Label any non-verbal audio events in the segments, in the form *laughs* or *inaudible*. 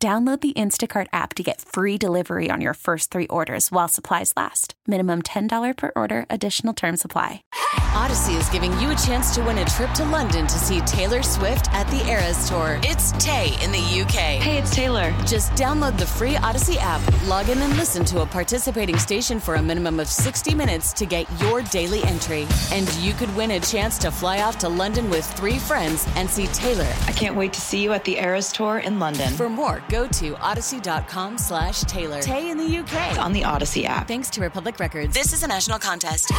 Download the Instacart app to get free delivery on your first three orders while supplies last. Minimum $10 per order, additional term supply. Audacy is giving you a chance to win a trip to London to see Taylor Swift at the Eras Tour. It's Tay in the UK. Hey, it's Taylor. Just download the free Audacy app, log in and listen to a participating station for a minimum of 60 minutes to get your daily entry. And you could win a chance to fly off to London with three friends and see Taylor. I can't wait to see you at the Eras Tour in London. For more, go to audacy.com slash Taylor. Tay in the UK. on the Audacy app. Thanks to Republic Records. This is a national contest.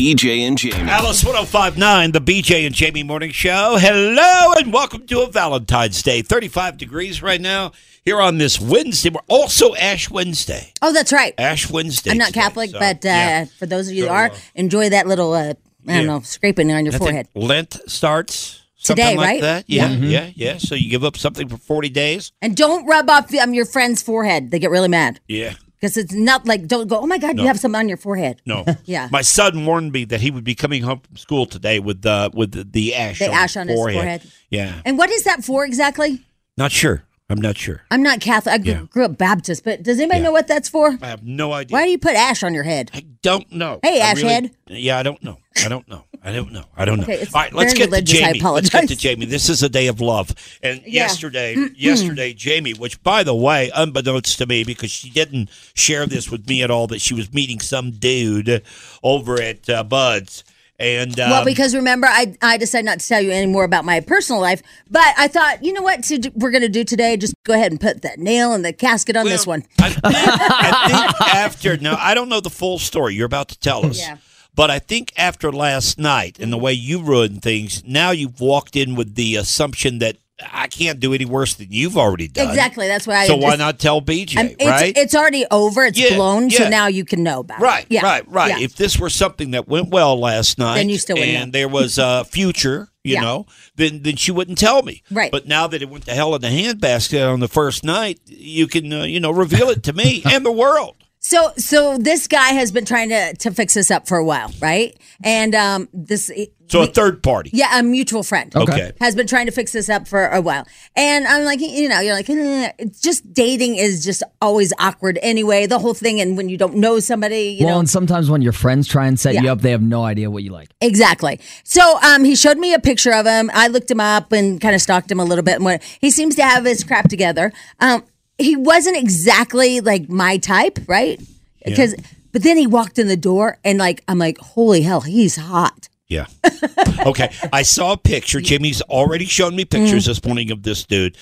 BJ and Jamie. Alice 1059, the BJ and Jamie Morning Show. Hello and welcome to a Valentine's Day. 35 degrees right now here on this Wednesday. We're also Ash Wednesday. Oh, that's right. Ash Wednesday. I'm not today, Catholic, so, but uh, yeah. for those of you So, that are, uh, enjoy that little, uh, I don't yeah. know, scraping on your I think forehead. Lent starts something Today, like right? that. Yeah, Yeah. yeah, yeah, So you give up something for 40 days? And don't rub off um, your friend's forehead. They get really mad Yeah. because it's not like, don't go, oh my God, No. you have something on your forehead. No. *laughs* Yeah. My son warned me that he would be coming home from school today with uh, with the, the ash The on ash his on his forehead. Yeah. And what is that for exactly? Not sure. I'm not sure. I'm not Catholic. I grew, Yeah. grew up Baptist, but does anybody Yeah. know what that's for? I have no idea. Why do you put ash on your head? I don't know. Hey, I Ash head. Yeah, I don't know. I don't know. I don't know. I don't know. Okay, All right, let's get to Jamie. Let's get to. Jamie. This is a day of love. And Yeah. yesterday, yesterday, Jamie, which by the way, unbeknownst to me, because she didn't share this with me at all, that she was meeting some dude over at uh, Bud's. And um, well, because remember, I I decided not to tell you any more about my personal life, but I thought, you know what, to, we're going to do today? Just go ahead and put that nail in the casket on this one. I think, I think after no, I don't know the full story. You're about to tell us. Yeah. But I think after last night and the way you ruined things, now you've walked in with the assumption that I can't do any worse than you've already done. Exactly. That's why I So why just- not tell BJ, I'm- it's, right? It's already over. It's Yeah, blown. So now you can know about Right, it. Yeah, right, right. yeah. If this were something that went well last night, Then you still and know. there was a *laughs* future, you Yeah. know, then then she wouldn't tell me. Right. But now that it went to hell in the handbasket on the first night, you can uh, you know reveal it to me *laughs* and the world. So, so this guy has been trying to to fix this up for a while, right? And um, this So a third party. yeah, a mutual friend. Okay. Has been trying to fix this up for a while. And I'm like, you know, you're like, eh, it's just dating is just always awkward anyway, the whole thing. And when you don't know somebody, you well, know. and sometimes when your friends try and set Yeah. you up, they have no idea what you like. Exactly. So um, he showed me a picture of him. I looked him up and kind of stalked him a little bit. And what he seems to have his crap together. Um, he wasn't exactly like my type, right? Because, but then he walked in the door and like I'm like, holy hell, he's hot. Yeah. okay. I saw a picture. Jimmy's already shown me pictures mm. this morning of this dude,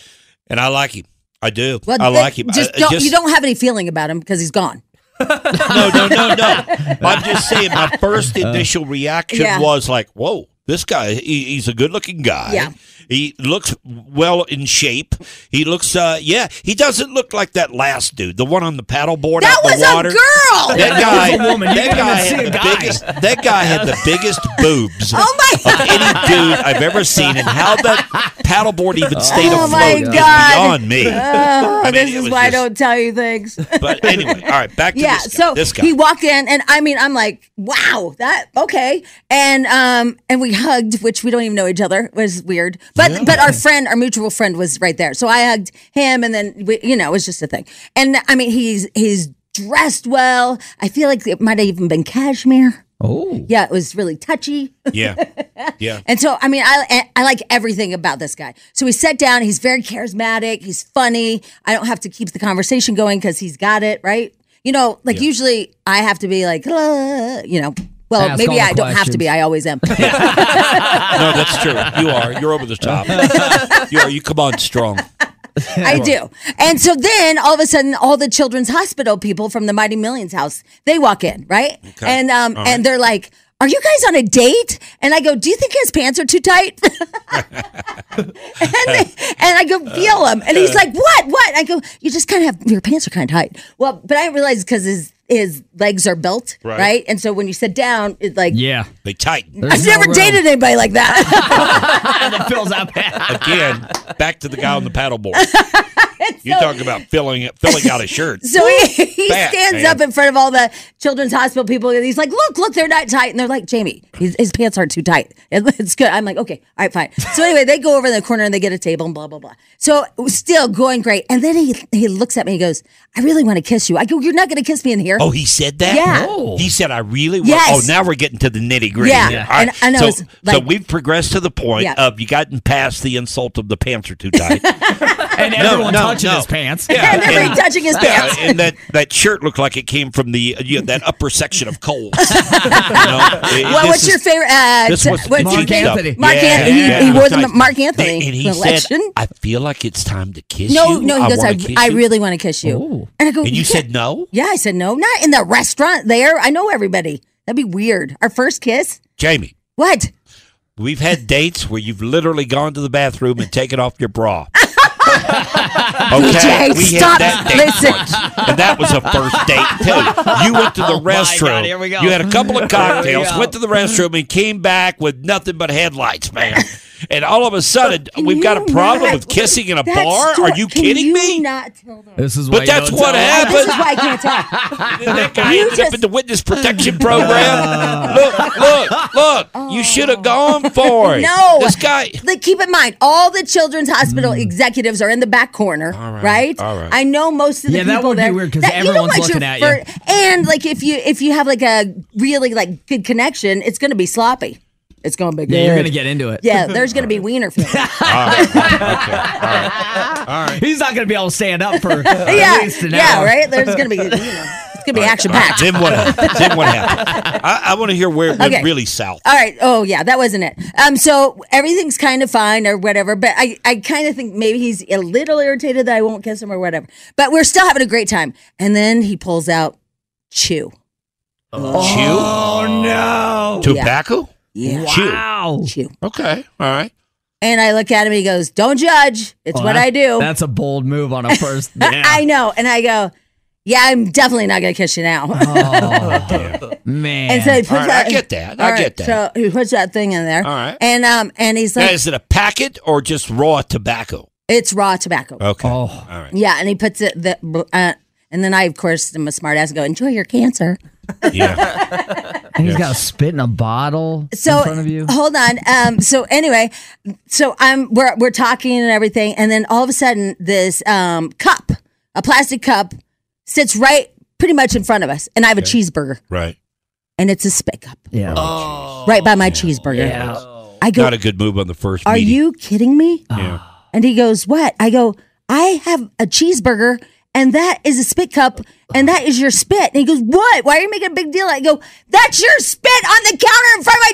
and I like him. I do. Well, I like him. Just I- I don't, you don't have any feeling about him because he's gone. No, no, no, no. *laughs* I'm just saying. My first uh. initial reaction Yeah. was like, "Whoa, this guy. He, he's a good-looking guy. Yeah. He looks well in shape. He looks. uh Yeah. He doesn't look like that last dude, the one on the paddleboard That out was the water. a girl. That guy. was a woman. That guy had see the guy. biggest. That guy had the biggest *laughs* boobs. Oh my Of any dude I've ever seen, and how that paddleboard even stayed Oh afloat my is God. beyond me. Oh, I mean, this is was why I don't tell you things. But anyway, all right, back to yeah. this guy. So this guy. he walked in, and I mean, I'm like, wow, that okay, and um, and we hugged, which we don't even know each other. Was weird, but but our friend, our mutual friend, was right there, so I hugged him, and then we, you know, it was just a thing. And I mean, he's he's dressed well. I feel like it might have even been cashmere. Oh. Yeah, it was really touchy. yeah, *laughs* yeah. And so, I mean, I I like everything about this guy. So we sat down. He's very charismatic. He's funny. I don't have to keep the conversation going because he's got it right. You know, like usually I have to be like, you know. Well, Ask maybe all the I don't have to be. I always am. *laughs* *laughs* No, that's true. You are. You're over the top. *laughs* You are. You come on strong. I do. And so then all of a sudden, all the children's hospital people from the Mighty Millions house, they walk in, right? Okay. And um, and they're like, are you guys on a date? And I go, do you think his pants are too tight? and, they, and I go, feel him. And he's like, what? What? I go, you just kind of have, your pants are kind of tight. Well, but I realized because his, his legs are built, Right. right. And so when you sit down, it's like, Yeah. They tighten. There's I've no never room. dated anybody like that. *laughs* that fills out bad. Again, back to the guy on the paddleboard. *laughs* you talking about filling it, filling out a shirt. *laughs* So he, he Fat, stands man. up in front of all the children's hospital people and he's like, look, look, they're not tight. And they're like, Jamie, his, his pants aren't too tight. *laughs* It's good. I'm like, okay, all right, fine. So anyway, they go over in the corner and they get a table and blah, blah, blah. So it was still going great. And then he, he looks at me and he goes, I really want to kiss you. I go, you're not going to kiss me in here. Oh, he said that. Yeah. Oh. He said, "I really." Want, Yes. Oh, now we're getting to the nitty gritty. Yeah. Yeah. All right. And- and I so, was so we've progressed to the point Yeah. of you gotten past the insult of the pants are too tight. *laughs* And everyone no, touching no. his pants. Yeah, and they're touching his Yeah, and that, that shirt looked like it came from the uh, you know, that upper section of Kohl's. You know, *laughs* it- well, what's is- your favorite? Uh, This was what's Mark cheap favorite? stuff. Anthony. Mark Yeah, Anthony. Yeah, he it wore the nice. Marc Anthony And he collection. said, "I feel like it's time to kiss no, you." no, no, he goes, wanna I, I really want to kiss you. Ooh. And I go, And you "Yeah." said no, Yeah, I said no, not in the restaurant there. I know everybody. That'd be weird. Our first kiss? Jamie. What? We've had dates where you've literally gone to the bathroom and taken off your bra. *laughs* DJ, we stop. had that date Listen. once, and that was a first date *laughs* too. You went to the Oh restroom. God, here we go. You had a couple of *laughs* cocktails, went to the restroom, and came back with nothing but headlights, man. And all of a sudden, Can we've got a problem not- with kissing in a bar. Are you can kidding you me? Not tell them. This is But why you that's what tell. happened. This is why I can't talk. that guy You ended up in the witness protection program. *laughs* look, look, look! You should have gone for it. No. this guy. Like, keep in mind, all the children's hospital executives are in the back corner, right? Mm. all right. I know most of the Yeah, that people would be there. weird 'cause That- you don't everyone's want your looking at you. And like, if you if you have like a really like good connection, it's going to be sloppy. It's going to be good. Yeah, you're gonna get into it. Yeah, there's going to be *laughs* wiener feeling. *laughs* He's not gonna be able to stand up for *laughs* yeah, at least an yeah, hour. right. There's going to be you know, it's going to be action packed. Then what happened? Then what happened? I, I want to hear where it went Okay. really south. All right. Oh yeah, that wasn't it. Um, so everything's kind of fine or whatever, but I, I kind of think maybe he's a little irritated that I won't kiss him or whatever. But we're still having a great time. And then he pulls out chew. Chew? Oh no! Tobacco? Yeah. Wow. Chew. Okay. All right. And I look at him. He goes, "Don't judge. It's Oh, what that- I do." That's a bold move on a *laughs* first. Yeah. *laughs* I know. And I go, "Yeah, I'm definitely not gonna kiss you now." Oh, *laughs* man. and so he puts All right, that. I get that. I All right, get that. So he puts that thing in there. All right. And um, and he's Now, like, is it a packet or just raw tobacco? "It's raw tobacco." Okay. Oh. All right. Yeah, and he puts it the uh, and then I of course am a smart ass and go enjoy your cancer. *laughs* Yeah. *laughs* And he's got to spit in a bottle So in front of you. hold on. Um. So anyway, so I'm we're we're talking and everything, and then all of a sudden this um cup, a plastic cup, sits right pretty much in front of us, and I have a cheeseburger, Right. and it's a spit cup Yeah. Oh, right by my cheeseburger. Yeah. I go, Not a good move on the first are meeting. you kidding me? Yeah. And he goes, What? I go, I have a cheeseburger and that is a spit cup and that is your spit. And he goes, What? Why are you making a big deal? I go, That's your spit on the counter in front of my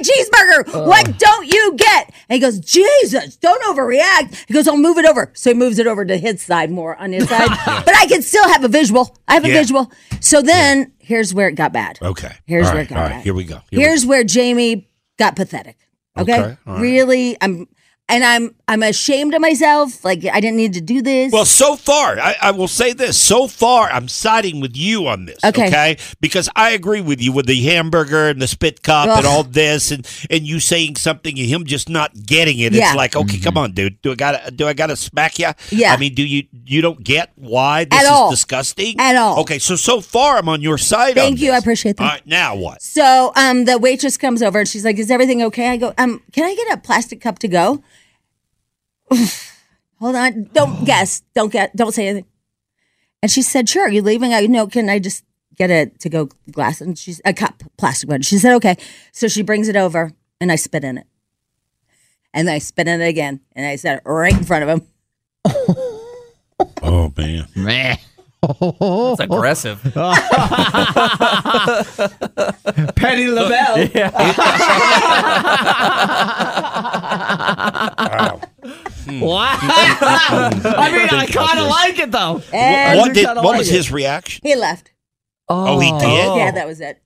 cheeseburger. What don't you get? And he goes, Jesus, don't overreact. He goes, I'll move it over. So he moves it over to his side more on his side. *laughs* But I can still have a visual. I have a visual. So then here's where it got bad. Okay. Here's where it got all right, bad. Here we go. Here we Here's where Jamie got pathetic. Okay, Okay, right. really, I'm, and I'm, I'm ashamed of myself. Like I didn't need to do this. Well, so far, I, I will say this. So far, I'm siding with you on this. Okay. Because I agree with you with the hamburger and the spit cup and all this, and and you saying something and him just not getting it. Yeah. It's like, okay, come on, dude. Do I gotta do I gotta smack you? Yeah. I mean, do you you don't get why this At is all. disgusting At all. Okay, so so far I'm on your side. Thank on you, I appreciate that. All right, now what? So um, the waitress comes over and she's like, "Is everything okay?" I go, "Um, can I get a plastic cup to go?" Hold on, don't *sighs* guess, don't get, don't say anything. And she said, "Sure, you leaving?" I know. can I just get a to go glass and she's a cup, plastic one. She said, "Okay." So she brings it over and I spit in it, and I spit in it again, and I said it right in front of him. *laughs* Oh man. Man. That's aggressive. *laughs* Penny LaBelle. *laughs* Wow. Hmm. *laughs* I mean, I kind of like it though. And what did what like was it. his reaction? he left. Oh, he oh. did. Yeah, that was it.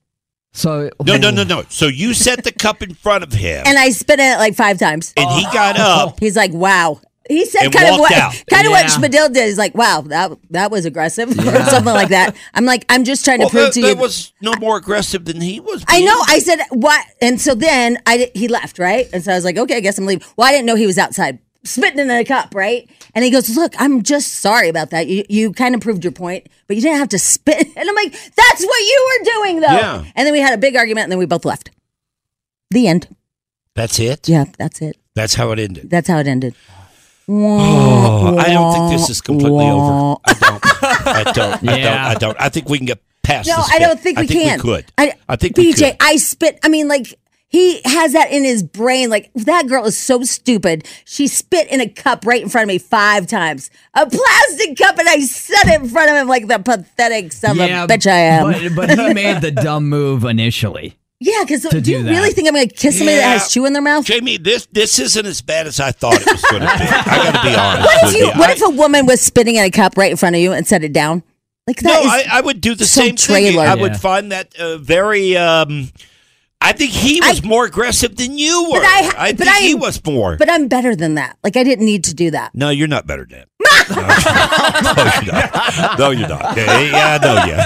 So No, no, no, no. So you set the cup in front of him, And I spit it like five times. and he oh. got up. He's like, "Wow." He said And kind of what out. kind of Yeah. what Spadil did. He's like, "Wow, that that was aggressive," *laughs* or something like that. I'm like, I'm just trying to prove that, to you. that was no more aggressive than he was. I know. I said what, and so then I he left, right? And so I was like, okay, I guess I'm leaving. Well, I didn't know he was outside spitting in a cup, right? And he goes, look, I'm just sorry about that. You you kind of proved your point, but you didn't have to *laughs* spit. And I'm like, that's what you were doing, though. Yeah. And then we had a big argument, and then we both left. The end. That's it. Yeah, that's it. That's how it ended. That's how it ended. Oh, I don't think this is completely over. I don't. I don't. I don't. Yeah. I don't. I think we can get past. No, the I don't think we I think can. We could. I, I think we BJ, could. I spit. I mean, like he has that in his brain. Like that girl is so stupid. She spit in a cup right in front of me five times, a plastic cup, and I set it in front of him like the pathetic son of a bitch I am. But, but he made the dumb move initially. Yeah, because do, do you that. really think I'm going to kiss somebody that has chew in their mouth? Jamie, this this isn't as bad as I thought it was going to be. I got to be honest. What if with you? you. What I- if a woman was spitting in a cup right in front of you and set it down? Like that No, that is I, I would do the so same thing. trailer. I would find that uh, very. Um, I think he was I- more aggressive than you were. I- I think I- he was more. But I'm better than that. Like I didn't need to do that. no, you're not better than. *laughs* *laughs* no, you're not. No, you're not. Yeah, yeah, I know you.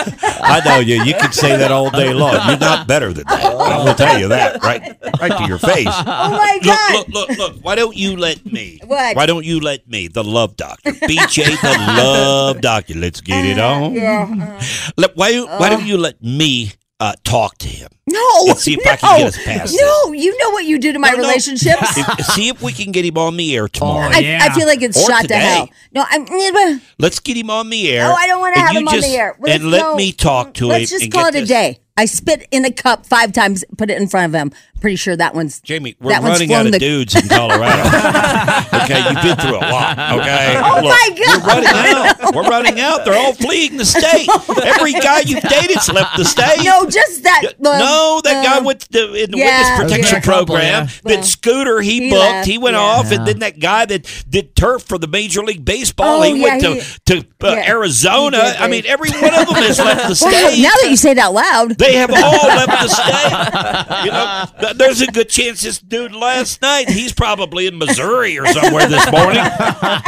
I know you. You can say that all day long. You're not better than that. I will tell you that right, right to your face. Oh my god! Look, look, look, look. Why don't you let me? What? Why don't you let me, the love doctor, BJ, the love doctor? Let's get it uh, on. Uh. Let, why, why don't uh. you let me uh, talk to him? No, Let's see if no, I can get us past No, you know what you do to my No, no. relationships. If- see if we can get him on the air oh, tomorrow. Oh, I, yeah. I feel like it's Or shot today. to hell. No, I'm. Eh, let's get him on the air. No, I don't want to have you him on the air. Let's and let go- me talk to him. Let's just call get it a day. I spit in a cup five times, put it in front of him. Pretty sure that one's Jamie, we're that one's running out of the- dudes in Colorado. *laughs* okay, you've been through a lot. Okay. Oh my God! We're God. running out. We're running out. They're all fleeing the state. *laughs* Every guy you've dated's left the state. No, just that. no, that guy uh, with the in the yeah. witness protection Okay. A couple, program. yeah. That Well, Scooter he, he booked. left, he went yeah. off, and then that guy that did turf for the Major League Baseball. Oh, he yeah, went he- to to uh, yeah. Arizona. Did I mean, every one of them has left the *laughs* Wow, state. now that you say that out loud, They have all left the state. *laughs* You know, there's a good chance this dude last night, he's probably in Missouri or somewhere this morning.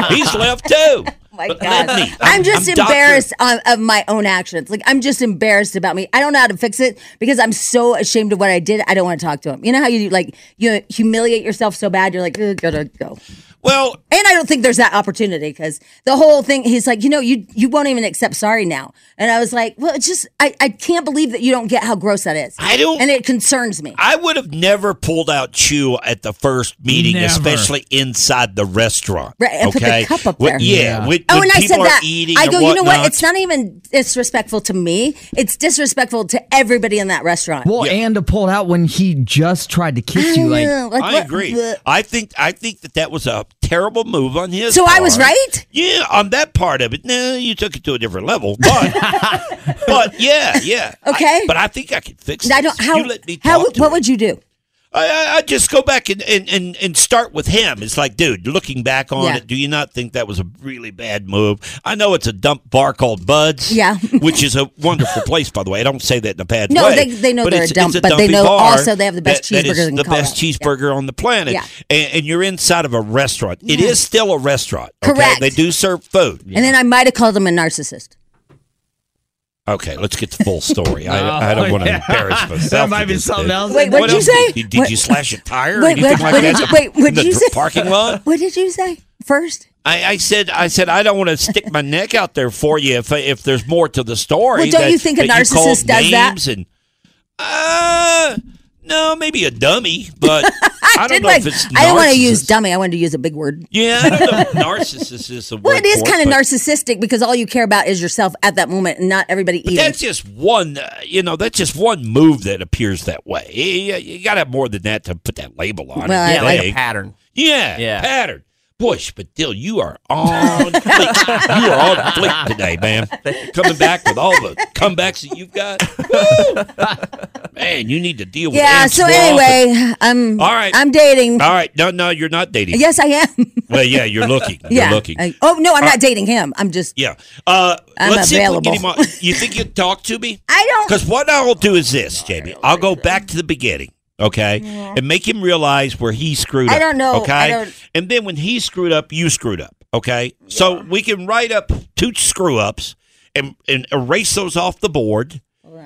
He's left too. My But God. me. I'm, just I'm embarrassed on, of my own actions. Like I'm just embarrassed about me. I don't know how to fix it because I'm so ashamed of what I did. I don't want to talk to him. You know how you like you humiliate yourself so bad. You're like, "Ugh, gotta go. Well, And I don't think there's that opportunity because the whole thing. He's like, you know, you you won't even accept sorry now. And I was like, well, it's just I I can't believe that you don't get how gross that is. I don't- and it concerns me. I would have never pulled out chew at the first meeting, Never. especially inside the restaurant. Right, and put the cup up When- there. yeah. Yeah. When, Oh, when and I said that. I go, you know what? It's not even disrespectful to me. It's disrespectful to everybody in that restaurant. Well, and to pull out when he just tried to kiss you, like Ugh, like, I what- agree. bleh. I think I think that that was a terrible move on his. So I was right? Yeah, on that part of it. No, you took it to a different level, but *laughs* but yeah, yeah. Okay. I- but I think I can fix. It. I don't. How? you let me how? What would you do? I, I, I just go back and, and, and, and start with him. It's like, dude, looking back on Yeah. it, do you not think that was a really bad move? I know it's a dump bar called Bud's, Yeah. *laughs* which is a wonderful place, by the way. I don't say that in a bad No, way. they- they know they're a dump, a but they know also they have the best that- that is the best Colorado. cheeseburger on the planet, Yeah. and, and you're inside of a restaurant. It is still a restaurant. Okay? Correct. They do serve food. And then I might have called him a narcissist. Okay, let's get the full story. I, *laughs* I don't want to yeah. embarrass myself. That might be something else. Wait, what'd you say? Did, did you slash a tire or Wait, anything what- like what that? did you- wait, in what'd the you say? parking lot? *laughs* What did you say first? I, I said, I said, I don't want to stick my neck out there for you if if there's more to the story. Well, don't that- you think a that you called narcissist does that? And, uh, no, maybe a dummy, but *laughs* I, don't Did know like- if it's. I don't want to use dummy. I wanted to use a big word. Yeah, I don't know if narcissist is the *laughs* word. Well, it is kind of narcissistic because all you care about is yourself at that moment and not everybody But that's just one, uh, you know, that's just one move that appears that way. You, you got to have more than that to put that label on Well, it. Yeah, like a pattern. Yeah, Yeah. pattern. Boy, but Dill, you are on fleek. you are on fleek today, man. Coming back with all the comebacks that you've got. Woo! Man, you need to deal with Yeah. So anyway, I'm. All right. I'm dating. All right. No, no, you're not dating. Yes, I am. Well, yeah, you're looking. You're yeah. looking. I- oh no, I'm not dating him. I'm just. yeah. Uh, I'm let's see if we get him available. on. You think you'd talk to me? I don't. Because what I'll do is this, Jamie. I'll go back to the beginning, okay, and make him realize where he screwed up. I don't know. Okay, don't- and then when he screwed up, you screwed up. Okay, so we can write up two screw ups and and erase those off the board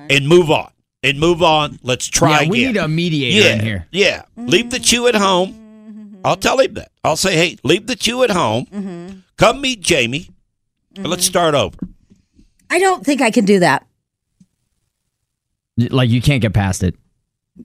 and move on and move on. Let's try yeah, we again. need a mediator yeah, in here. yeah. Leave the chew at home. Mm-hmm. I'll tell him that. I'll say, hey, leave the chew at home. Mm-hmm. Come meet Jamie. and Let's mm-hmm. start over. I don't think I can do that. Like you can't get past it.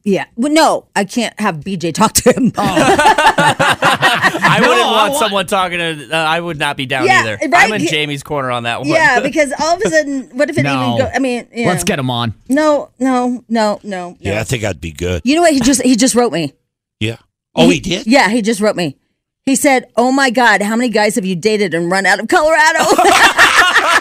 Yeah. Well, no, I can't have BJ talk to him. *laughs* I No, wouldn't I want want- someone talking to. Uh, I would not be down Yeah, either. right? I'm in Jamie's corner on that one. yeah, *laughs* because all of a sudden, what if it No. even go? I mean, yeah. Let's get him on. No, no, no, no. Yeah. I think I'd be good. You know what? He just he just wrote me. Yeah. Oh, he did. Yeah, he just wrote me. He said, "Oh my God, how many guys have you dated and run out of Colorado?" *laughs*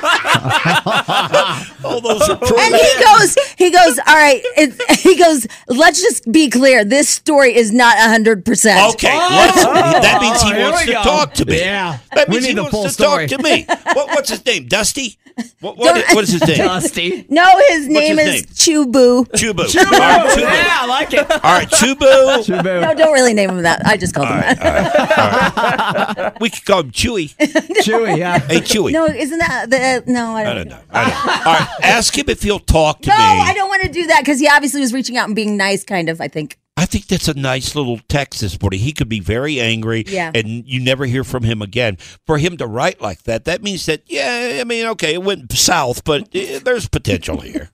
*laughs* Oh, those are and he goes, he goes, all right. It, he goes, let's just be clear. This story is not hundred percent. Okay, oh! let's, that means he Oh, here wants we to go. talk to me. Yeah. that We means need he the wants full to story. talk to me. What, what's his name? Dusty. What, what, is, what is his name? Dusty. No, his name his is name? Chubu. Chubu. All right, Chubu. Yeah, I like it. All right, Chubu. No, don't really name him that. I just called him that. We could call him Chewy. *laughs* Chewy, yeah. Hey, Chewy. No, isn't that the? No, I I don't. don't know. I don't know. All right, ask him if he'll talk to No, me. No, I don't want to do that because he obviously was reaching out and being nice, kind of. I think. I think that's a nice little text this morning. He could be very angry, Yeah. and you never hear from him again. For him to write like that, that means that yeah, I mean, okay, it went south, but eh, there's potential here.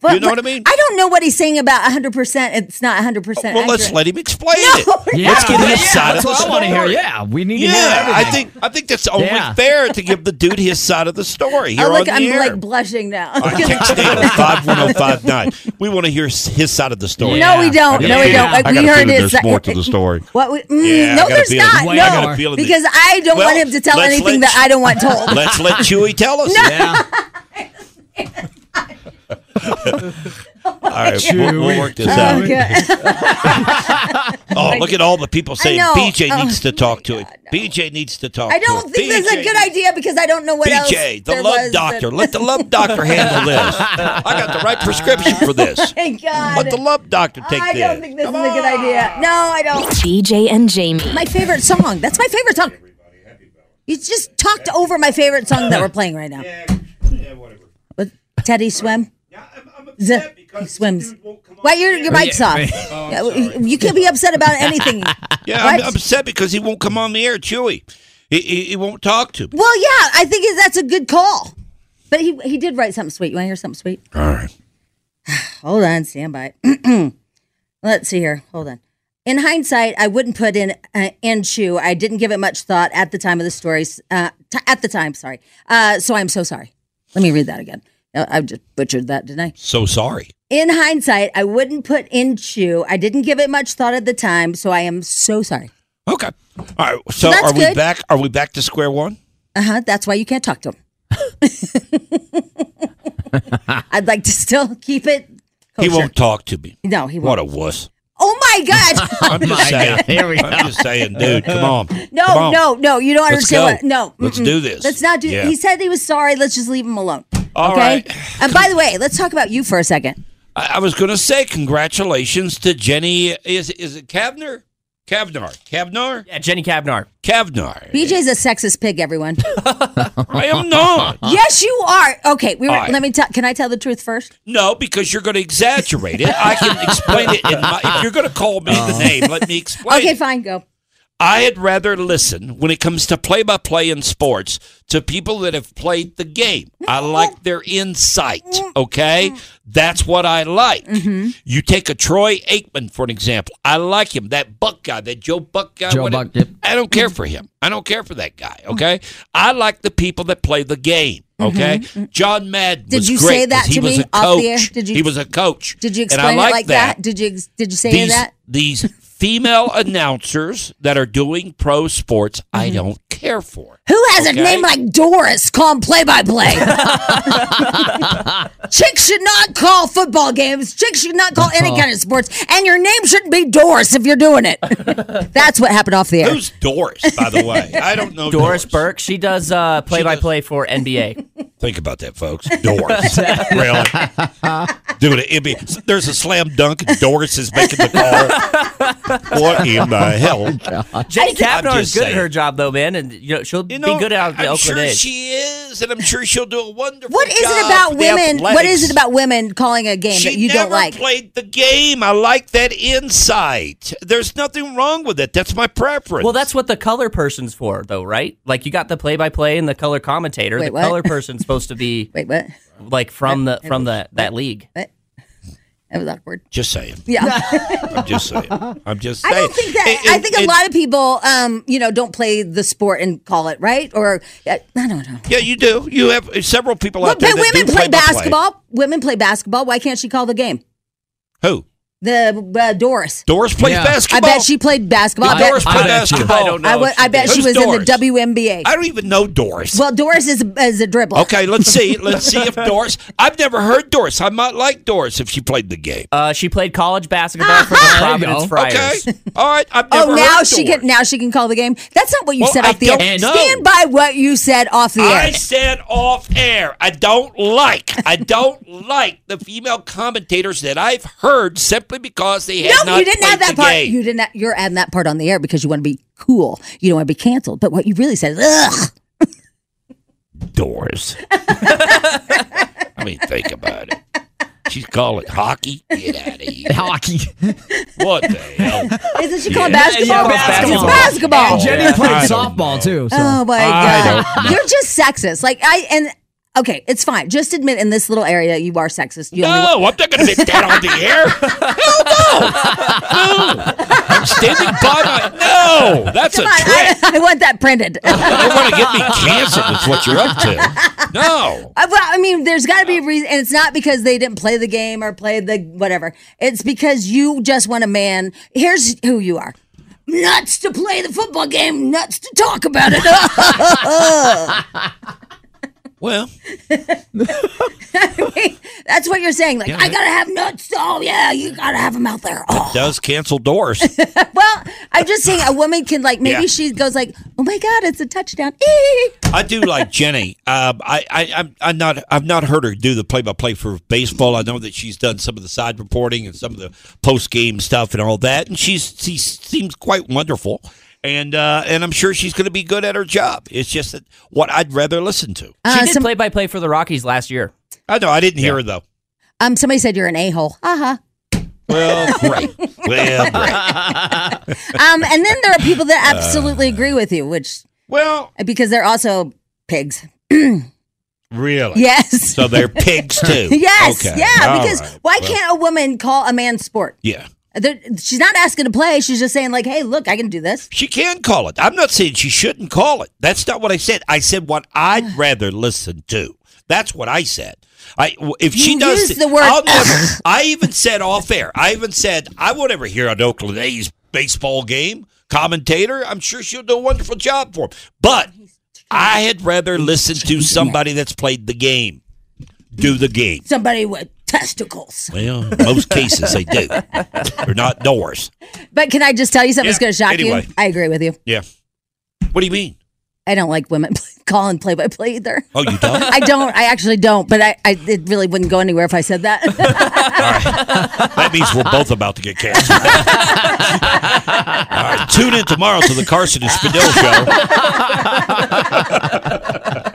But, You know what I mean? I don't know what he's saying about 100. percent It's not 100. percent well, let's let him explain No, it. Yeah, Let's get his yeah, side that's of the what I want to hear. story. Yeah, we need to hear Yeah, I think I think that's only Yeah. fair to give the dude his side of the story here Oh, look, on I'm air. like blushing now. All right, *laughs* text *laughs* Dana five one zero five nine. We want to hear his side of the story. No, we don't. No, we don't. Like, I we heard feeling his. there's more to the story. *laughs* What? We, mm, Yeah, no, there's not. No, got a feeling that- because I don't want him to tell anything that I don't want told. Let's let Chewy tell us. Yeah. All right, we'll, we'll work this out. Okay. Oh, look at all the people saying know. BJ Oh, needs to talk to God, it. no. BJ needs to talk. I to don't it. think that's a good idea because I don't know what else. BJ, the there love was doctor. that- Let *laughs* the love doctor handle this. I got the right prescription for this. *laughs* My God. Let the love doctor take this. I don't think this Come is a good idea. No, I don't. BJ and Jamie. My favorite song. That's my favorite song. You just talked over my favorite song that we're playing right now. Yeah, whatever. With Teddy Swim. Yeah, I'm, I'm Z- he swims. dude won't come on Why your the your air. mic's off? *laughs* Yeah, you can't be upset about *laughs* anything. Yeah, What? I'm upset because he won't come on the air, Chewy. He, he, he won't talk to me. Well, yeah, I think that's a good call. But he he did write something sweet. You want to hear something sweet? All right. *sighs* Hold on, stand by. *clears throat* Let's see here. Hold on. In hindsight, I wouldn't put in uh, in shoe. I didn't give it much thought at the time of the stories. Uh, t- at the time, sorry. Uh, so I'm so sorry. Let me read that again. Uh, I just butchered that, didn't I? So sorry. In hindsight, I wouldn't put in shoe. I didn't give it much thought at the time, so I am so sorry. Okay. All right. So that's are we back? Are we back to square one? Uh huh. That's why you can't talk to him. *laughs* I'd like to still keep it. He won't talk to me. No, he What won't. What a wuss. oh my *laughs* God! I'm just saying. God. Here we go. I'm just saying, dude. Come on. no, Come on. no, no. You don't Let's understand go. what? No. Let's mm-mm. do this. Let's not do. Yeah. He said he was sorry. Let's just leave him alone. All okay. right. And by the way, let's talk about you for a second. I, I was going to say congratulations to Jenny. Is is it Kavner? Kavnar. Kavnar. Yeah, Jenny Cavnar. Kavnar. BJ's a sexist pig. Everyone. I am not. *laughs* yes, you are. Okay. We were. All right. Let me. tell. can I tell the truth first? No, because you're going to exaggerate it. I can explain it. In my, if you're going to call me the oh. name, let me *laughs* explain. Okay. Fine. Go. I had rather listen when it comes to play by play in sports to people that have played the game. I like their insight, okay? That's what I like. Mm-hmm. You take a Troy Aikman, for an example. I like him. That Buck guy, that Joe Buck guy. Joe whatever. Buck, yep. I don't care for him. I don't care for that guy, mm-hmm. okay? I like the people that play the game. Mm-hmm. Okay, John Madden Did was you great say that 'cause he to was me a off coach. the air? Did you- he was a coach. Did you And I it like like that? Did you? Did you say these, that? These female announcers that are doing pro sports, Mm-hmm. I don't care for. Who has a Okay. name like Doris? Call him play by play. *laughs* Chicks should not call football games. Chicks should not call any kind of sports. And your name shouldn't be Doris if you're doing it. *laughs* That's what happened off the air. Who's Doris, by the way? I don't know Doris Burke. She does uh, play-by-play for NBA. *laughs* Think about that, folks. Doris. really? Dude, it'd be, there's a slam dunk Doris is making the call. what in the hell? Jenny I'm Cavnar is just good at her job, though, man, and you know she'll You know, be good out of the I'm Oakland sure A's. she is, and I'm sure she'll do a wonderful job. What is it about women? What is it about women calling a game She that you never don't like? played the game. I like that insight. There's nothing wrong with it. That's my preference. Well, that's what the color person's for, though, right? Like you got the play-by-play and the color commentator. Wait, the what? color person's supposed to be *laughs* Wait, what? like from the from the that league. What? That was awkward. just saying. Yeah. *laughs* I'm just saying. I'm just I saying. don't think that. And- I think a and- lot of people, um, you know, don't play the sport and call it right. Or uh, I don't know. Yeah, you do. You have several people out there but women play play-by-play. basketball. Women play basketball. Why can't she call the game? Who? The uh, Doris. Doris plays Yeah. I basketball. bet she played basketball. I bet, Doris I bet you. basketball. I don't know. I, would- she I bet did. she Who's was Doris? in the WNBA. I don't even know Doris. well, Doris is is a dribbler. okay, let's see. *laughs* Let's see if Doris. I've never heard Doris. I might like Doris if she played the game. Uh, she played college basketball for the *laughs* Providence go. Friars. Okay. All right. I've never *laughs* Oh, now heard she Doris. can now she can call the game. That's not what you Well, said I off the don't air. know. Stand by what you said off the air. I air. said off air. I don't like. I don't like the female commentators that I've heard simply because they have No, not you didn't played add that the part. game. You didn't. You're adding that part on the air because you want to be cool. You don't want to be canceled. But what you really said is, ugh. *laughs* Doors. *laughs* I mean, think about it. She's calling hockey. Get out of here. *laughs* Hockey. What the hell? Isn't she calling Yeah. basketball? Yeah, basketball. It's basketball. And Jenny Yeah, played softball know. too. So. Oh my god, you're just sexist. Like I and okay, it's fine. Just admit in this little area you are sexist. You only No, I'm not going to admit that on the air. Hell *laughs* no. No. I'm standing by my. No, that's Come a on, trick. I, *laughs* I want that printed. You want to get me canceled. That's what you're up to. No. I, well, I mean, there's got to be a reason, and it's not because they didn't play the game or play the whatever. It's because you just want a man. Here's who you are: nuts to play the football game, nuts to talk about it. *laughs* Well, *laughs* That's what you're saying. Like, Yeah, I gotta have nuts. Oh yeah, you gotta have them out there. Oh. does cancel doors. *laughs* Well, I'm just saying a woman can like maybe Yeah. she goes like, oh my god, it's a touchdown. Eee. *laughs* I do like Jenny. Um, I, I, I'm, I'm not. I've not heard her do the play-by-play for baseball. I know that she's done some of the side reporting and some of the post-game stuff and all that, and she's she seems quite wonderful. And uh, and I'm sure she's going to be good at her job. It's just that what I'd rather listen to. She Uh, did some- play-by-play for the Rockies last year. I know I didn't hear her though. Um, somebody said you're an a hole. Uh huh. Well, *laughs* great. Well, great. *laughs* Um, and then there are people that absolutely agree with you, which Well, because they're also pigs. *clears throat* really. Yes. So they're pigs too. *laughs* Yes, Okay. yeah. All Because right. why Well, can't a woman call a man sport? Yeah. She's not asking to play. She's just saying like, "Hey, look, I can do this." She can call it. I'm not saying she shouldn't call it. That's not what I said. I said what I'd *sighs* rather listen to. That's what I said. I if she You does used the word I'll never. *coughs* I even said off air. I even said I won't ever hear an Oakland A's baseball game commentator. I'm sure she'll do a wonderful job for him. But I had rather listen to somebody that's played the game. Do the game. Somebody with testicles. Well, most cases they do. They're not doors. But can I just tell you something that's going to shock anyway. you? I agree with you. Yeah. What do you mean? I don't like women *laughs* calling play by play either. Oh, you don't? I don't. I actually don't. But I, I, it really wouldn't go anywhere if I said that. *laughs* That means we're both about to get canceled. *laughs* All right, tune in tomorrow to the Carson and Spadil show.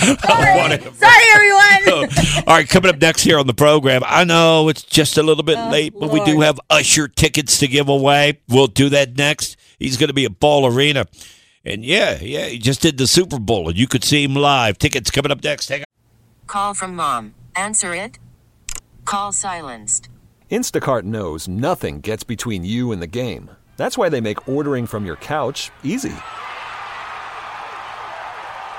*laughs* Whatever. Sorry, *laughs* everyone. *laughs* All right, coming up next here on the program. I know it's just a little bit Oh, late, but we do have Usher tickets to give away. We'll do that next. He's going to be at Ball Arena. And yeah, yeah, he just did the Super Bowl, and you could see him live. Tickets coming up next. Hang on. Call from mom. Answer it. Call silenced. Instacart knows nothing gets between you and the game. That's why they make ordering from your couch easy.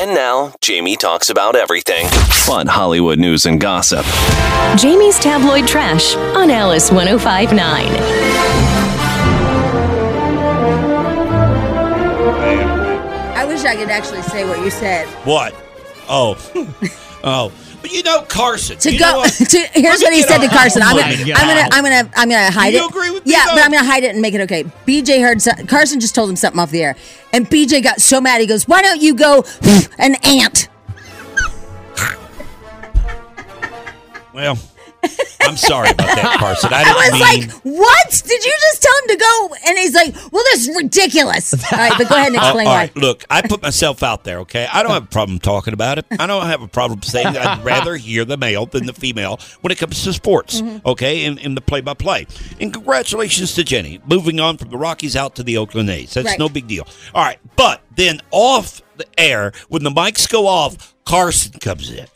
And now, Jamie talks about everything fun Hollywood news and gossip. Jamie's tabloid trash on Alice 1059. I wish I could actually say what you said. What? Oh. *laughs* oh. But you know Carson. To you go *laughs* to here's what he said to Carson. I'm gonna, I'm gonna, I'm gonna, I'm gonna hide Do it. agree with Yeah, though? but I'm gonna hide it and make it okay. BJ heard so- Carson just told him something off the air, and BJ got so mad. He goes, "Why don't you go *laughs* an ant?" Well, I'm sorry about that, Carson. I I was mean. like, "What? Did you just tell him to go?" And he's like, "Well, this is ridiculous." All right, but go ahead and *laughs* explain all why. look, I put myself out there, okay? I don't have a problem talking about it. I don't have a problem saying that I'd rather hear the male than the female when it comes to sports, Mm-hmm. okay? In, in the play by play. And congratulations to Jenny, moving on from the Rockies out to the Oakland A's. That's Right. no big deal. All right, but then off the air, when the mics go off, Carson comes in.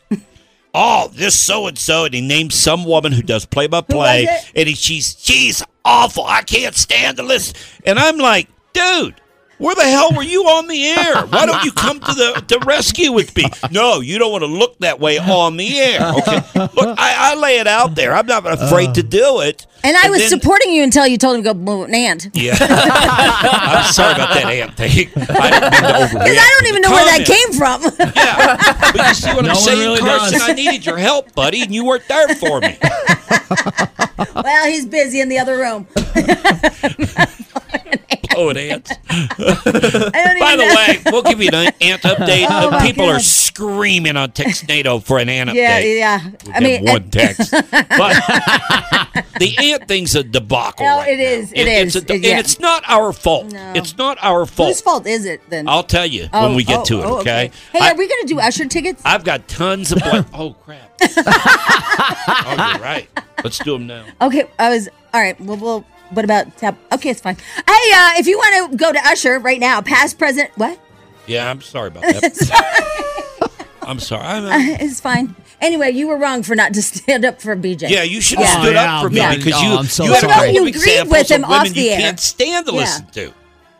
Oh, this so and so, and he names some woman who does play by play, and he, she's she's awful. I can't stand to listen. And I'm like, dude, where the hell were you on the air? Why don't you come to the to rescue with me? No, you don't want to look that way on the air. Okay, look, I, I lay it out there. I'm not afraid to do it. And I was then- supporting you until you told him to go blow an ant. Yeah, *laughs* I'm sorry about that ant thing. I didn't mean to overreact. Because I don't even know where that came from. Yeah, but you see what No I'm one saying, really Carson? does. I needed your help, buddy, and you weren't there for me. *laughs* *laughs* well, he's busy in the other room. *laughs* Oh, it ants. By the know. way, we'll give you an *laughs* ant update. Oh, People are screaming on Textnado for an ant yeah, update. yeah. We I mean, one text, but the ant thing's a debacle. No, right it is. It It's is. de- It- yeah. and it's not our fault. No. It's not our fault. whose fault is it then? I'll tell you Oh, when we get oh, to it. oh, okay. Hey, I, are we going to do Usher tickets? I've got tons of. Oh crap! Oh, you're right. Let's do them now. Okay, I was all right. Well, well what about tap? Okay, it's fine. Hey, uh, if you want to go to Usher right now, past, present, what? Yeah, I'm sorry about that. *laughs* I'm sorry. I'm, I'm- it's fine. Anyway, you were wrong for not to *laughs* stand up for BJ. Yeah, you should have Yeah. stood Oh, yeah, up for me yeah. because Oh, you I'm so you have sorry. a couple You agreed with him women off the you air. can't stand to Yeah. listen to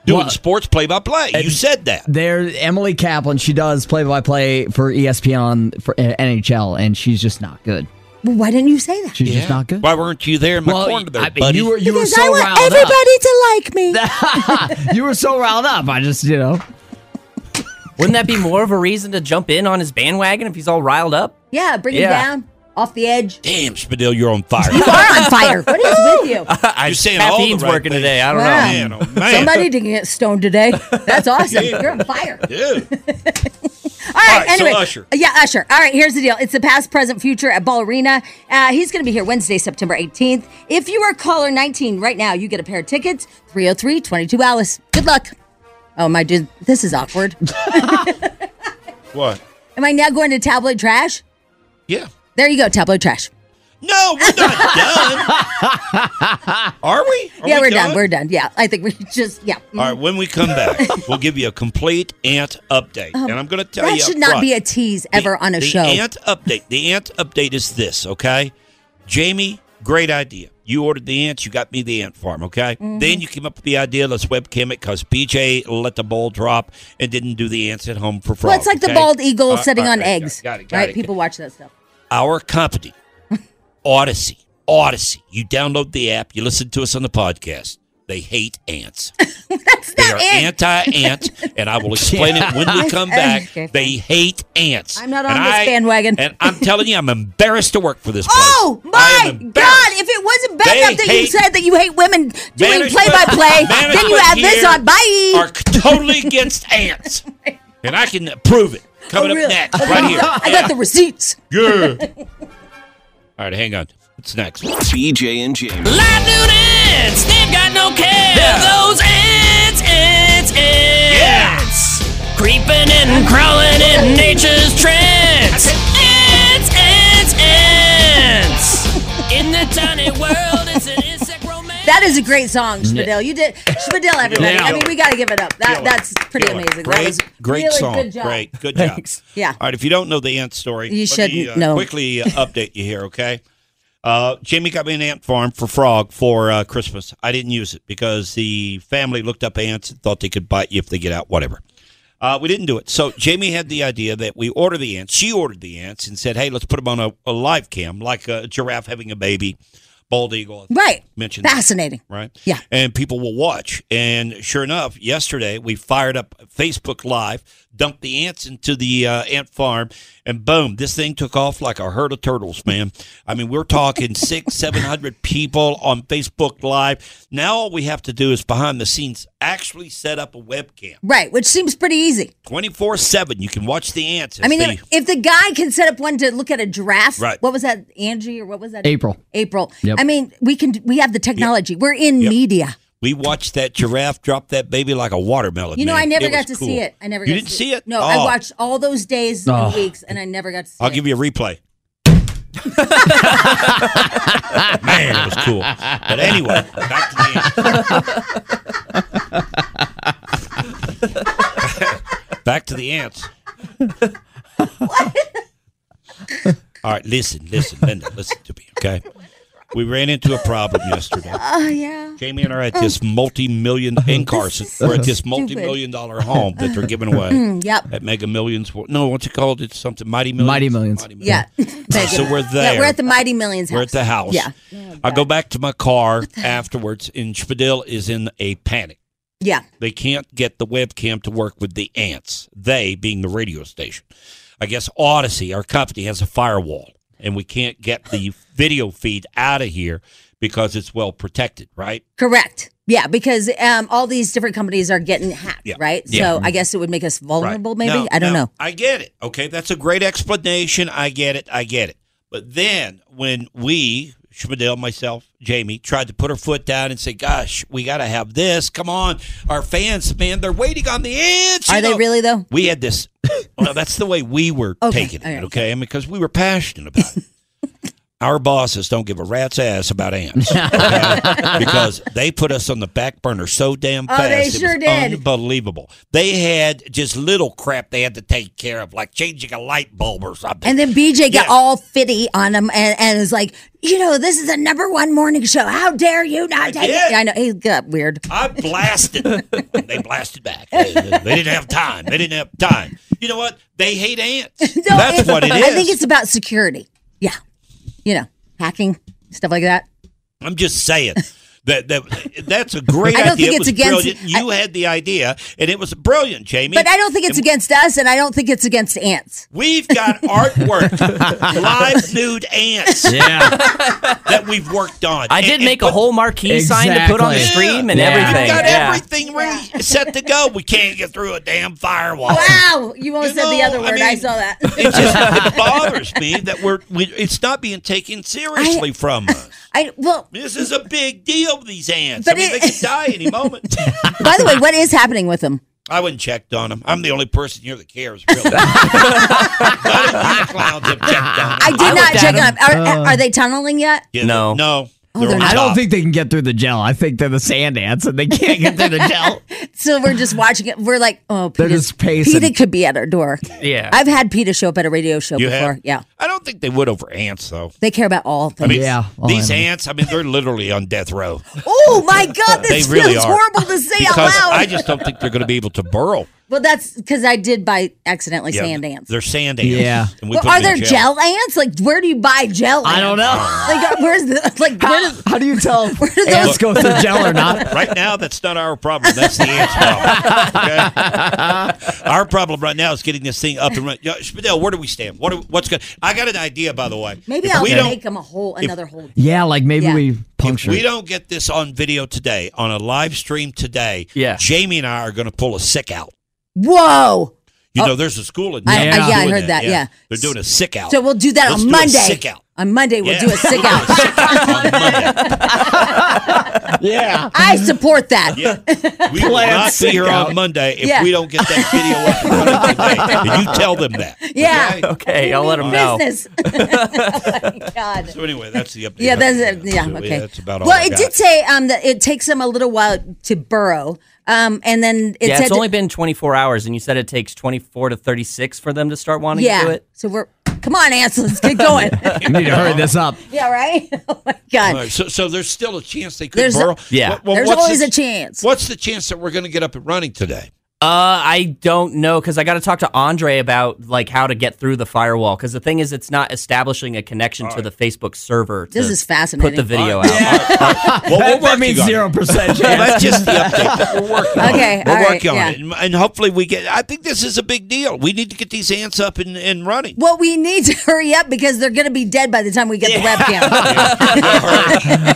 doing Well- sports play by play. You said that. There, Emily Kaplan. She does play by play for ESPN for uh, NHL, and she's just not good. Well, why didn't you say that? She's Yeah. just not good. Why weren't you there in my Well, corner there, I mean, buddy? you were you were because so I want riled everybody to like me. *laughs* you were so riled up. I just you know. Wouldn't that be more of a reason to jump in on his bandwagon if he's all riled up? yeah, bring Yeah. him down off the edge. Damn, Spadil, you're on fire. You are on fire. *laughs* What is with you? *laughs* You're saying all the Caffeine's right working things. today. I don't Wow. know. Man, oh man, Somebody didn't get stoned today. That's *laughs* awesome. You're on fire. Dude. All right, All right, so anyway. Usher. Yeah, Usher. All right, here's the deal. It's the past, present, future at Ball Arena. Uh, he's going to be here Wednesday, September 18th. If you are caller 19 right now, you get a pair of tickets 303 22 Alice. Good luck. Oh, my dude, this is awkward. What? Am I now going to tabloid trash? Yeah. There you go, tabloid trash. No, we're not *laughs* done. Are we? Are yeah, we we're done? We're done. Yeah, I think we *laughs* just, yeah. All right, when we come back, *laughs* we'll give you a complete ant update. and I'm going to tell Um, that you should up not front, be a tease ever the, on a the show. ant update. The ant update is this, okay? Jamie, great idea. You ordered the ants. You got me the ant farm, okay? Mm-hmm. Then you came up with the idea. Let's webcam it because BJ let the ball drop and didn't do the ants at home for frogs. well, it's like the bald eagle right, sitting all on right, got it, eggs. Got it. Got right? People watch that stuff. Our company, *laughs* Audacy, Audacy. You download the app. You listen to us on the podcast. They hate ants. *laughs* That's They not are anti-ant, and I will explain it when we *laughs* come back. Okay. They hate ants. I'm not And on this I- bandwagon. And I'm telling you, I'm embarrassed to work for this place. Oh my God! If it wasn't bad enough that you said that you hate women doing play-by-play, then you add this on. Bye. Are totally against ants, and I can prove it. Coming Oh, up next, Okay, right here. *laughs* I got the receipts. Yeah. *laughs* All right, hang on. What's next? BJ and James. Live noon ants, they've got no care. They're those ants, ants, ants. Yeah. Creeping and crawling in *laughs* nature's trance. I said ants, ants, ants. In the tiny world, a great song, Spadil. You did Spadil, everybody. Yeah. I mean, we got to give it up. That that's pretty Killer. amazing. Great, that was great really song. Good job. Great, good job. Yeah. All right, if you don't know the ant story, You let should me, uh, know. Quickly uh, update you here, okay? Uh, Jamie got me an ant farm for frog for uh, Christmas. I didn't use it because the family looked up ants and thought they could bite you if they get out, whatever. Uh, we didn't do it. So Jamie had the idea that we order the ants. She ordered the ants and said, "Hey, let's put them on a, a live cam, like a giraffe having a baby, bald eagle." Right. Mentioned that, Fascinating. right? Yeah. And people will watch. And sure enough, yesterday we fired up Facebook Live, dumped the ants into the uh, ant farm, and boom, this thing took off like a herd of turtles, man. I mean, we're talking six, *laughs* seven hundred people on Facebook Live. Now all we have to do is behind the scenes actually set up a webcam. Right, which seems pretty easy. 24 7. You can watch the ants. I mean, as if, if the guy can set up one to look at a giraffe, Right. what was that, Angie, or what was that? April. April. Yep. I mean, we can. We have the technology. We're in media. We watched that giraffe drop that baby like a watermelon. You know, man. I never It got to cool. see it. I never. You got didn't to see it? No, I Oh. watched all those days Oh. and weeks, and I never got to see it. I'll give you a replay. *laughs* Man, it was cool. But anyway, back to the ants. *laughs* back to the ants. All right, listen, listen, Linda, listen to me, okay? We ran into a problem yesterday. *laughs* Oh yeah. Jamie and I are at this multi-million in Carson. We're at this multi-million dollar home that they're giving away. Mm, yep. At Mega Millions. No, what's it called? It's something Mighty Millions. Mighty Millions. Yeah. *laughs* So we're there. Yeah, we're at the Mighty Millions house. We're at the house. Yeah. I go back to my car afterwards, and Spadil is in a panic. Yeah. They can't get the webcam to work with the ants. They being the radio station. I guess Audacy, our company, has a firewall, and we can't get the video feed out of here because it's well protected, right? Correct. Yeah, because um, all these different companies are getting hacked, Yeah. right? Yeah. So I guess it would make us vulnerable. Maybe No, I don't no, know. I get it. Okay, that's a great explanation. I get it. I get it. But then when we, Schmidl, myself, Jamie, tried to put her foot down and say, "Gosh, we got to have this. Come on, our fans, man, they're waiting on the answer." Are they know." really though? We had this. *laughs* Well, that's the way we were Okay, taking it. right. Okay, and because we were passionate about it. *laughs* Our bosses don't give a rat's ass about ants okay? *laughs* because they put us on the back burner so damn oh, fast. Oh, fast. they it sure was did. Unbelievable. They had just little crap they had to take care of, like changing a light bulb or something. And then BJ got Yeah. all fitty on him and, and was like, you know, this is a number one morning show. How dare you not take did. it? I know he got weird. I blasted. *laughs* they blasted back. They, they didn't have time. They didn't have time. You know what? They hate ants. *laughs* No, That's what it is. I think it's about security. Yeah, you know, hacking stuff like that. I'm just saying. *laughs* That, that that's a *laughs* great I don't idea. think it's was against- brilliant. You had the idea, and it was brilliant, Jamie. But I don't think it's against us, and I don't think it's against ants. We've got *laughs* artwork, live *laughs* nude ants Yeah. that we've worked on. I And- did and make a whole marquee sign to put on the Exactly. stream and Yeah. everything. We've got yeah. everything ready, set to go. We can't get through a damn firewall. Wow, you almost You said the other word. I, mean, saw that. It just it bothers me that we're we, it's not being taken seriously from us. I well, This is a big deal. These ants. But I mean, it- they could die any *laughs* moment. by the way, what is happening with them? I wouldn't checked on them. I'm the only person here that cares. Really, none of you clowns have checked on them. I did I not check at on them. Are, are, are they tunneling yet? Yeah, No. no. Oh, They're they're. I don't think they can get through the gel. I think they're the sand ants and they can't get through the *laughs* gel. So we're just watching it. We're like, oh, They're Peter's, just pacing. Peter could be at our door. Yeah. I've had Peter show up at a radio show You before. have? Yeah, I don't think they would over ants though. they care about all I things. mean, Yeah, well, these I ants. I mean, they're literally on death row oh my God, this They really feels are. horrible to say out because loud. I just don't think they're going to be able to burrow. Well, that's because I did buy accidentally Yeah, sand ants. They're sand ants. Yeah. And we Well, put are them in there gel ants? Like, where do you buy gel? I don't ants? know. Like, uh, where's the *laughs* like? Where does How do you tell *laughs* if do those- ants go through *laughs* gel or not? Right now, that's not our problem. That's the ants' problem. Okay? Our problem right now is getting this thing up and running. Yeah, Spadell, where do we stand? What? Are, what's good? I got an idea, by the way. maybe If I'll we don't- make them a whole another hole. Yeah, like maybe Yeah. we If puncture. we it. don't get this on video today, on a live stream today, Yeah. Jamie and I are going to pull a sick out. Whoa! You Oh. know, there's a school in I- I- yeah, I heard that, yeah. they're doing a sick out. So we'll do that Let's on do a Monday. sick out. On Monday, we'll Yeah. do a sick out. *laughs* yeah. I support that. We will not be here on Monday if Yeah. we don't get that video up and running today. *laughs* And you tell them that. Yeah. Okay, I'll let them know. Business. *laughs* oh God. So anyway, that's the update. Yeah, that's it. Yeah, So, okay. that's about all. well, I it got. did say um, that it takes them a little while to burrow, um, and then it yeah, said it's only been 24 hours, and you said it takes 24 to 36 for them to start wanting yeah. to do it. So we're come on, Ansel, let's get going. *laughs* You need to hurry this up. yeah, right. *laughs* Oh my God. right, so, so there's still a chance they could There's a- Yeah. Well, There's what's always the- a chance. What's the chance that we're going to get up and running today? Uh, I don't know because I got to talk to Andre about like how to get through the firewall. Because the thing is, it's not establishing a connection to the Facebook server. To This is fascinating. Put the video All right. out. Well, we're that means zero percent chance. that's just the update. But we're working on Okay, it. We're all right, working on yeah. it. And, and hopefully we get, I think this is a big deal. We need to get these ants up and, and running. Well, we need to *laughs* hurry up because they're going to be dead by the time we get the webcam. *laughs* *laughs*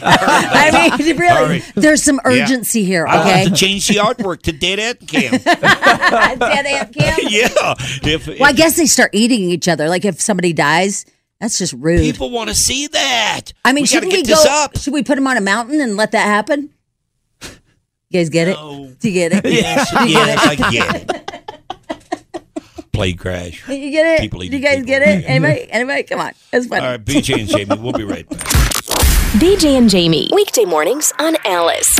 I mean, really, Hurry. there's some Yeah. urgency here. I'll Okay, have to change the artwork to dead ant cam. Dead ant cam. yeah. If, Well, I guess they start eating each other. Like if somebody dies, that's just rude. people want to see that. I mean, we shouldn't get we this go? up. Should we put them on a mountain and let that happen? You guys get No. it? Do you get it? *laughs* Yes, You get yes, I get it. Plane crash. *laughs* You get it? People Do you guys people. get it? Anybody? Anybody? Come on, it's funny. All right, BJ and Jamie, we'll be right back. *laughs* BJ and Jamie, weekday mornings on Alice.